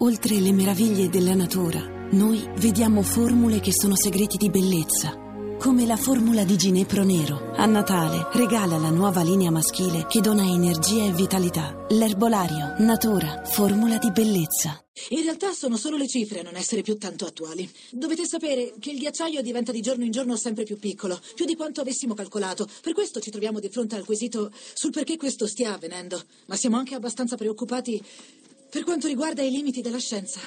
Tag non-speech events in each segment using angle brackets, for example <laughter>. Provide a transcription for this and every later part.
Oltre le meraviglie della natura, noi vediamo formule che sono segreti di bellezza. Come la formula di Ginepro Nero. A Natale regala la nuova linea maschile che dona energia e vitalità. L'erbolario, natura, formula di bellezza. In realtà sono solo le cifre a non essere più tanto attuali. Dovete sapere che il ghiacciaio diventa di giorno in giorno sempre più piccolo, più di quanto avessimo calcolato. Per questo ci troviamo di fronte al quesito sul perché questo stia avvenendo. Ma siamo anche abbastanza preoccupati per quanto riguarda i limiti della scienza.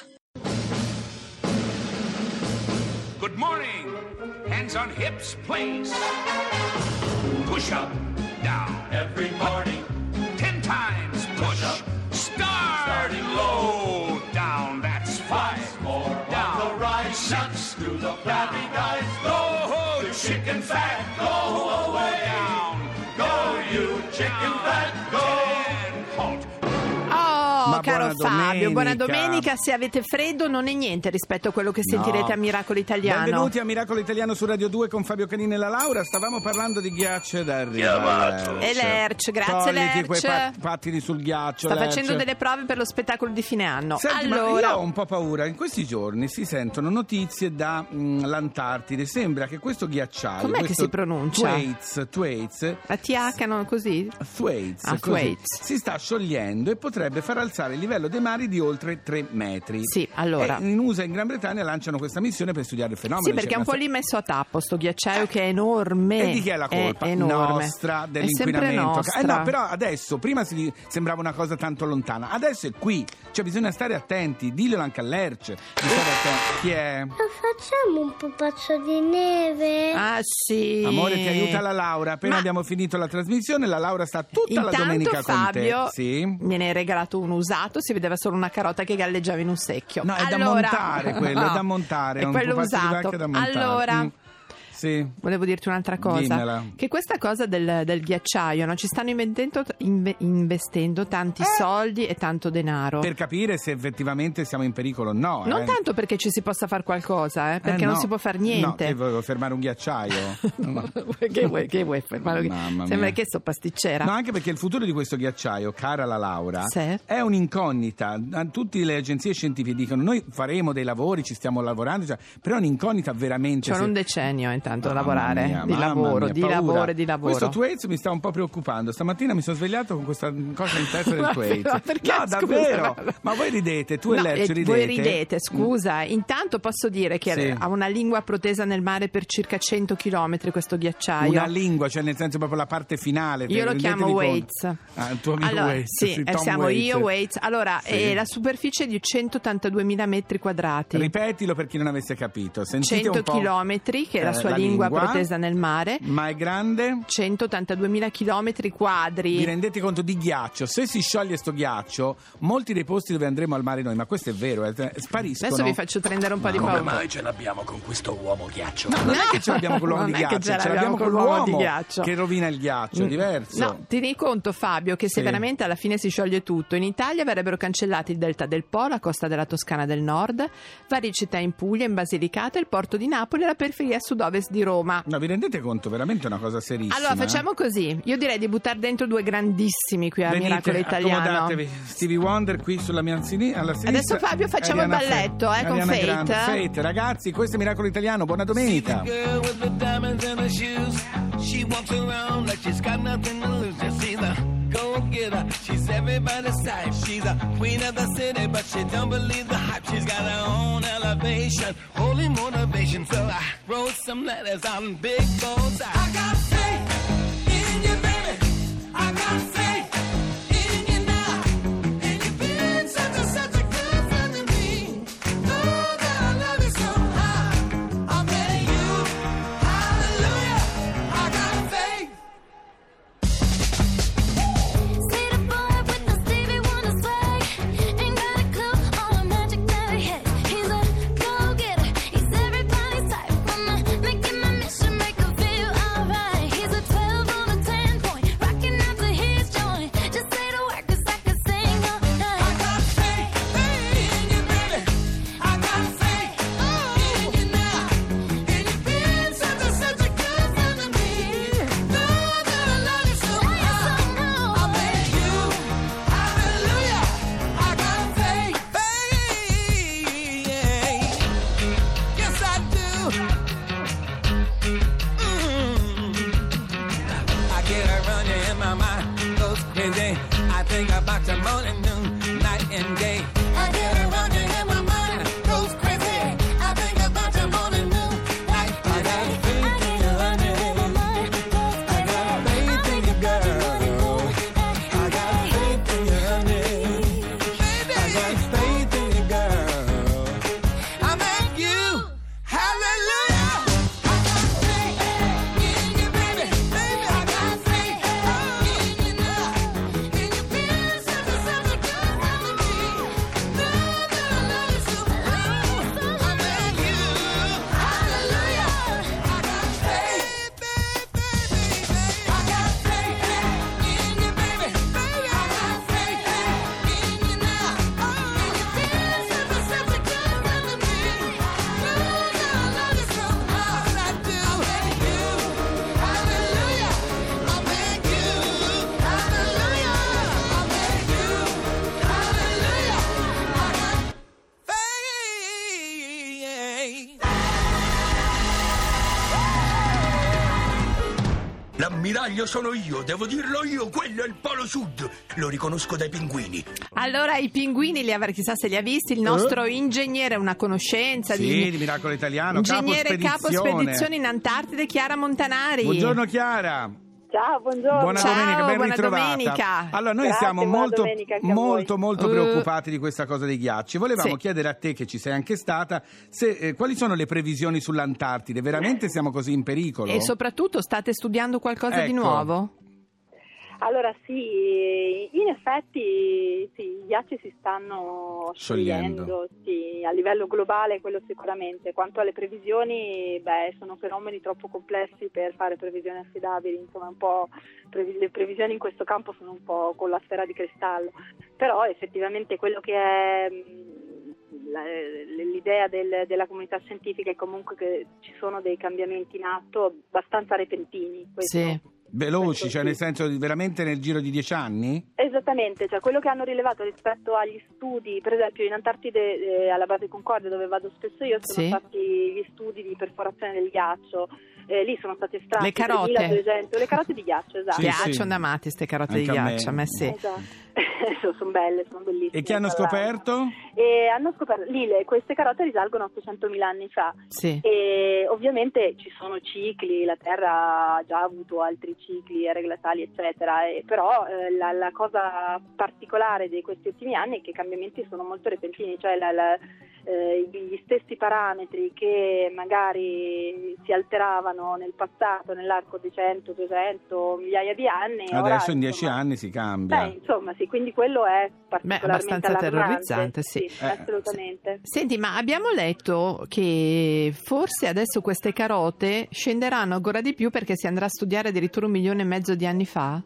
Good morning. Hands on hips, please. Push up, down. Every morning, Ten times push. up. Start. Starting low. Down, that's five. more Down. on the right. Six. through the flabby guys. Go, you chicken fat, go away. down. Go, you chicken fat, go. Ten. Halt. Ma caro buona Fabio, buona domenica. Se avete freddo non è niente rispetto a quello che sentirete No. a Miracolo Italiano. Benvenuti a Miracolo Italiano su Radio 2 con Fabio Canini e la Laura. Stavamo parlando di ghiaccio da Chiamato. E Lerch, grazie, Togliti quei Lerch. pat- pattini sul ghiaccio. Sta Lerch. facendo delle prove per lo spettacolo di fine anno. Senti, ma allora, io ho un po' paura. In questi giorni si sentono notizie dall'Antartide. Sembra che questo ghiacciaio. Com'è che questo si pronuncia? Thwaites, Thwaites, la TH non così? Thwaites, Ah, così, Thwaites. si sta sciogliendo e potrebbe far alzare il livello dei mari di oltre 3 metri. Sì, allora. E in USA e in Gran Bretagna lanciano questa missione per studiare il fenomeno. Sì, perché è un po' lì messo a tappo sto ghiacciaio che è enorme. E di chi è la colpa? enorme. Nostra, È dell'inquinamento. nostra. Eh no, però adesso, prima si sembrava una cosa tanto lontana, adesso è qui, cioè bisogna stare attenti, diglielo anche all'Erc. di stare attenti. Chi è? Lo facciamo un pupazzo di neve? Ah sì. Amore, ti aiuta la Laura. Appena Ma- abbiamo finito la trasmissione, la Laura sta tutta Intanto la domenica Fabio con te. Sì. me ne hai regalato un usato, si vedeva solo una carota che galleggiava in un secchio. No, è da Allora- montare quello, è <laughs> No, da montare. È quello usato. da. Allora, Mm. Sì. volevo dirti un'altra cosa. Dimmela. Che questa cosa del, del ghiacciaio, no? ci stanno inventendo- inve- investendo tanti soldi e tanto denaro. Per capire se effettivamente siamo in pericolo o no. Non eh. tanto perché ci si possa fare qualcosa, eh, perché Eh, non no. si può fare No, niente. che volevo fermare un ghiacciaio. <laughs> No. che vuoi, che vuoi fermare? Mamma Sembra mia. che sto pasticcera. No, anche perché il futuro di questo ghiacciaio, cara la Laura, Sì. è un'incognita. Tutte le agenzie scientifiche dicono noi faremo dei lavori, ci stiamo lavorando, cioè, però è un'incognita veramente. C'è se- un decennio intanto a Mamma lavorare, mia, di lavoro, mia, di paura. lavoro e di lavoro. Questo Thwaites mi sta un po' preoccupando. Stamattina mi sono svegliato con questa cosa in testa del <laughs> Ma Thwaites. perché, no, scusa, davvero. ma- Ma voi ridete, tu e No, Lercio eh, ridete. Voi ridete, scusa. Intanto posso dire che Sì. ha una lingua protesa nel mare per circa 100 km questo ghiacciaio. Una lingua, cioè nel senso proprio la parte finale. Io lo chiamo. Waits. Ah, il tuo amico allora, Waits. Sì, sì, eh, siamo Waits. io, Waits. Allora, Sì. eh, la superficie di 182.000 metri quadrati. Ripetilo per chi non avesse capito. Sentite 100 un po'. chilometri, che è la eh, sua la lingua, lingua. protesa nel mare. Ma è grande? 182.000 chilometri quadri. Vi rendete conto di ghiaccio? Se si scioglie sto ghiaccio, molti dei posti dove andremo al mare noi, ma questo è vero, eh, spariscono. Adesso vi faccio prendere un po' di Come paura. mai ce l'abbiamo con questo uomo ghiaccio? No, non è che ce l'abbiamo con l'uomo Non di ghiaccio, ce ce l'abbiamo con l'abbiamo con l'uomo l'uomo di ghiaccio. che rovina il ghiaccio, è diverso. No, tieni conto Fabio che se Sì. veramente alla fine si scioglie tutto, in Italia verrebbero cancellati il delta del Po, la costa della Toscana del Nord, varie città in Puglia, in Basilicata, il porto di Napoli e la periferia sud-ovest di Roma. No, vi rendete conto? Veramente è una cosa serissima. Allora eh? facciamo così, io direi di buttare dentro due grandissimi qui a Venite, Miracolo Italiano. accomodatevi. Stevie Wonder qui sulla mia sinistra. Adesso, Fabio, facciamo il Ariana balletto, Fe- eh, con Fate. Grande. Fate, ragazzi, questo è Miracolo Italiano, buona domenica. girl diamonds in her she's everybody's type. She's a queen of the city, but she don't believe the hype. She's got her own elevation, holy motivation. So I wrote some letters on big bold I got l'ammiraglio sono io, devo dirlo io, quello è il Polo Sud. Lo riconosco dai pinguini. Allora, i pinguini li avrà, chissà se li ha visti. Il nostro ingegnere, una conoscenza Eh? Sì, di. di Miracolo Italiano, Ingegnere capo capo spedizione. spedizione in Antartide, Chiara Montanari. Buongiorno Chiara. Ciao, buongiorno. Buona Ciao, domenica, ben buona ritrovata. domenica. Allora, noi Grazie, siamo molto, molto, molto Eh. preoccupati di questa cosa dei ghiacci. Volevamo Sì. chiedere a te, che ci sei anche stata, se, eh, quali sono le previsioni sull'Antartide? Veramente siamo così in pericolo? E soprattutto state studiando qualcosa di Ecco. nuovo? Allora sì, in effetti sì, i ghiacci si stanno Sciogliendo. sì, a livello globale quello sicuramente. Quanto alle previsioni, beh, sono fenomeni troppo complessi per fare previsioni affidabili, insomma un po' previ- le previsioni in questo campo sono un po' con la sfera di cristallo, però effettivamente quello che è la- l'idea del- della comunità scientifica è comunque che ci sono dei cambiamenti in atto abbastanza repentini. questo Sì. Veloci, cioè Sì. nel senso di veramente nel giro di dieci anni? Esattamente, cioè quello che hanno rilevato rispetto agli studi, per esempio in Antartide eh, alla base Concordia dove vado spesso io sono Sì. stati gli studi di perforazione del ghiaccio, eh, lì sono stati estratti Le carote. 3200, le carote di ghiaccio, esatto. Sì, Piacciono sì. da matti ste carote Anche di a me. ghiaccio, a me sì. Esatto. <laughs> sono belle, sono bellissime. E che hanno scoperto? E hanno scoperto, lì le- queste carote risalgono a 800.000 anni fa. Sì. E ovviamente ci sono cicli, la Terra ha già avuto altri cicli, ere glaciali, eccetera, e però eh, la, la cosa particolare di questi ultimi anni è che i cambiamenti sono molto repentini, cioè la- la- eh, gli stessi parametri che magari si alteravano nel passato, nell'arco di 100, 200, migliaia di anni. ora, Adesso in dieci insomma, anni si cambia. Beh, insomma, sì, quindi quello è particolarmente abbastanza allarmante. terrorizzante, sì. Eh, assolutamente. Senti, ma abbiamo letto che forse adesso queste carote scenderanno ancora di più perché si andrà a studiare addirittura un milione e mezzo di anni fa?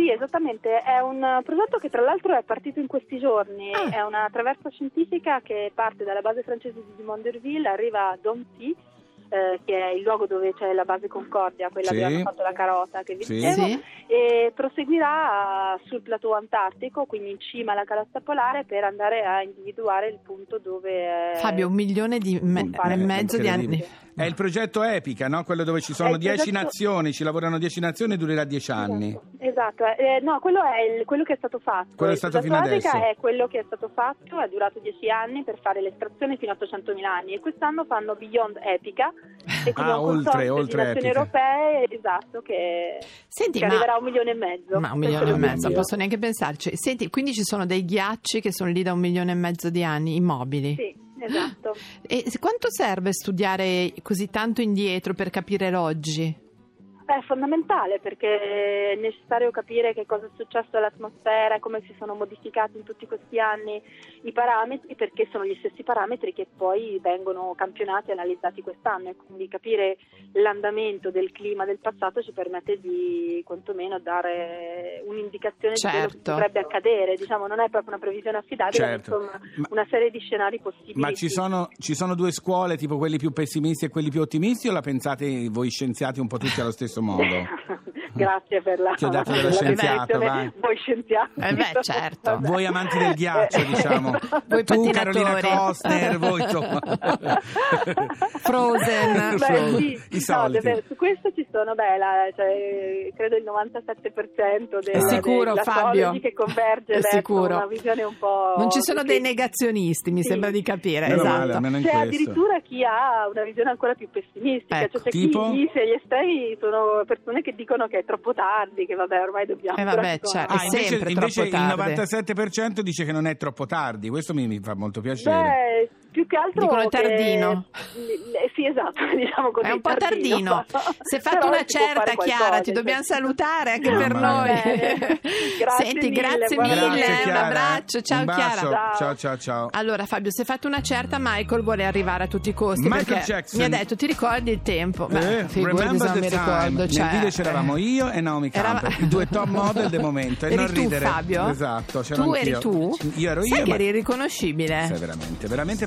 Sì, esattamente, è un progetto che tra l'altro è partito in questi giorni, Ah. è una traversa scientifica che parte dalla base francese di Dumont d'Urville, arriva a Domty, eh, che è il luogo dove c'è la base Concordia, quella Sì. dove hanno fatto la carota che vi Sì. dicevo, Sì. e proseguirà sul plateau antartico, quindi in cima alla calotta polare, per andare a individuare il punto dove... eh, Fabio, un milione di me- e mezzo di anni. È il progetto Epica, no? Quello dove ci sono dieci progetto- nazioni, ci lavorano dieci nazioni e durerà dieci anni. Esatto, eh, no, quello è il- quello che è stato fatto. Quello è stato fino Epica adesso. è quello che è stato fatto, è durato 10 anni per fare l'estrazione fino a 800.000 anni e quest'anno fanno Beyond Epica e quindi Ah, oltre- oltre Epica. europee, esatto, che, Senti, che ma- arriverà a un milione e mezzo. Ma un milione e mezzo, non posso neanche pensarci. Senti, quindi ci sono dei ghiacci che sono lì da un milione e mezzo di anni, immobili. Sì, esatto. E quanto serve studiare così tanto indietro per capire l'oggi? È fondamentale perché è necessario capire che cosa è successo all'atmosfera, come si sono modificati in tutti questi anni i parametri, perché sono gli stessi parametri che poi vengono campionati e analizzati quest'anno e quindi capire l'andamento del clima del passato ci permette di quantomeno dare un'indicazione di quello che Certo. potrebbe accadere. Diciamo, non è proprio una previsione affidabile, Certo. ma insomma Ma- una serie di scenari possibili. Ma ci sono, ci sono due scuole, tipo quelli più pessimisti e quelli più ottimisti, o la pensate voi scienziati un po' tutti allo stesso Come on, though. <laughs> Grazie per la Ti ho dato dello scienziato, vai. Voi scienziati. Eh beh, certo. Vabbè. Voi amanti del ghiaccio, diciamo. <laughs> Voi tu. Carolina Costner, voi insomma. <laughs> Frozen. Beh, sì. I No, soldi. davvero, su questo ci sono, beh, la- cioè, credo il 97% del, È sicuro, della Fabio? che converge È sicuro. una visione un po'... Non ci sono sì. dei negazionisti, mi Sì. sembra di capire. Meno esatto. male, C'è addirittura chi ha una visione ancora più pessimistica, Ecco, cioè c'è tipo? chi dice gli estremi sono persone che dicono che è troppo tardi, che vabbè ormai dobbiamo... Eh, vabbè, certo. Ah, invece, invece il tardi. 97% dice che non è troppo tardi, questo mi, mi fa molto piacere. Beh, più che altro Dicono che- tardino. Eh, sì, esatto, <laughs> diciamo così. È un po' tardino. Se hai fatto Però una certa, Chiara, ti dobbiamo salutare anche No, per noi. Bene. <laughs> Grazie Senti, mille, grazie mille. Grazie, un abbraccio, ciao Un. Chiara. Ciao ciao ciao. Allora Fabio, se fatto una certa, Michael vuole arrivare a tutti i costi Michael perché Jackson. mi ha detto ti ricordi il tempo? Beh, Eh, figurati se remember non the mi time. ricordo. Nel cioè, video c'eravamo io e Naomi Erava- Campbell, i due top model del momento. E Eri non tu, ridere. Fabio? Esatto, c'ero Tu eri tu? Io ero Sai io. che ma- eri riconoscibile? Sei veramente, veramente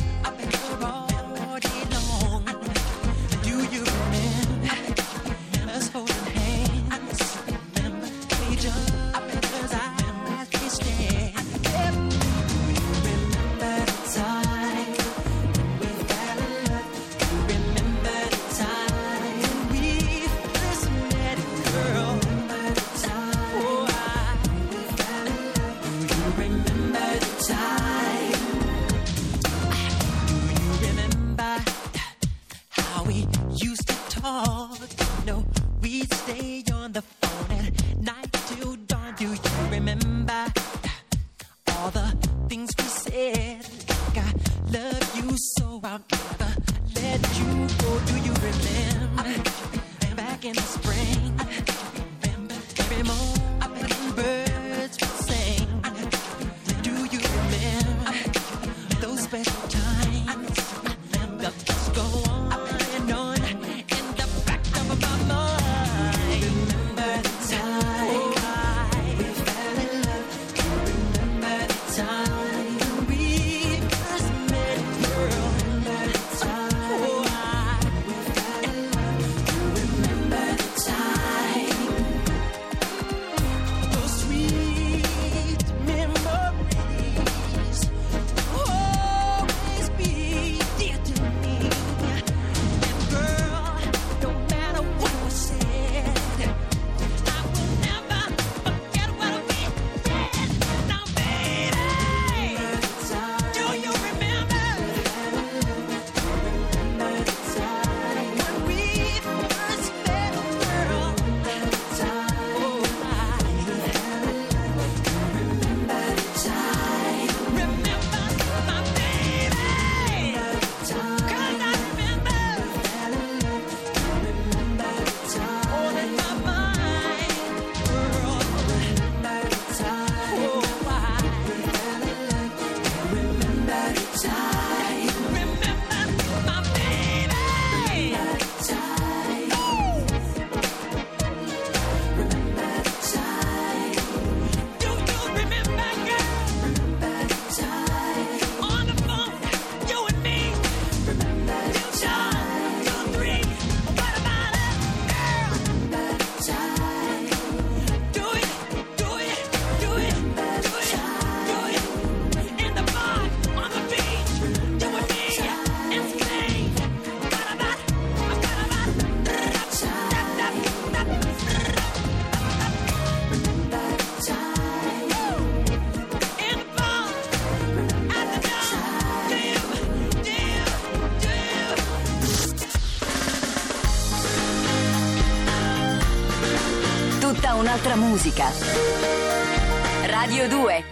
musica. Radio 2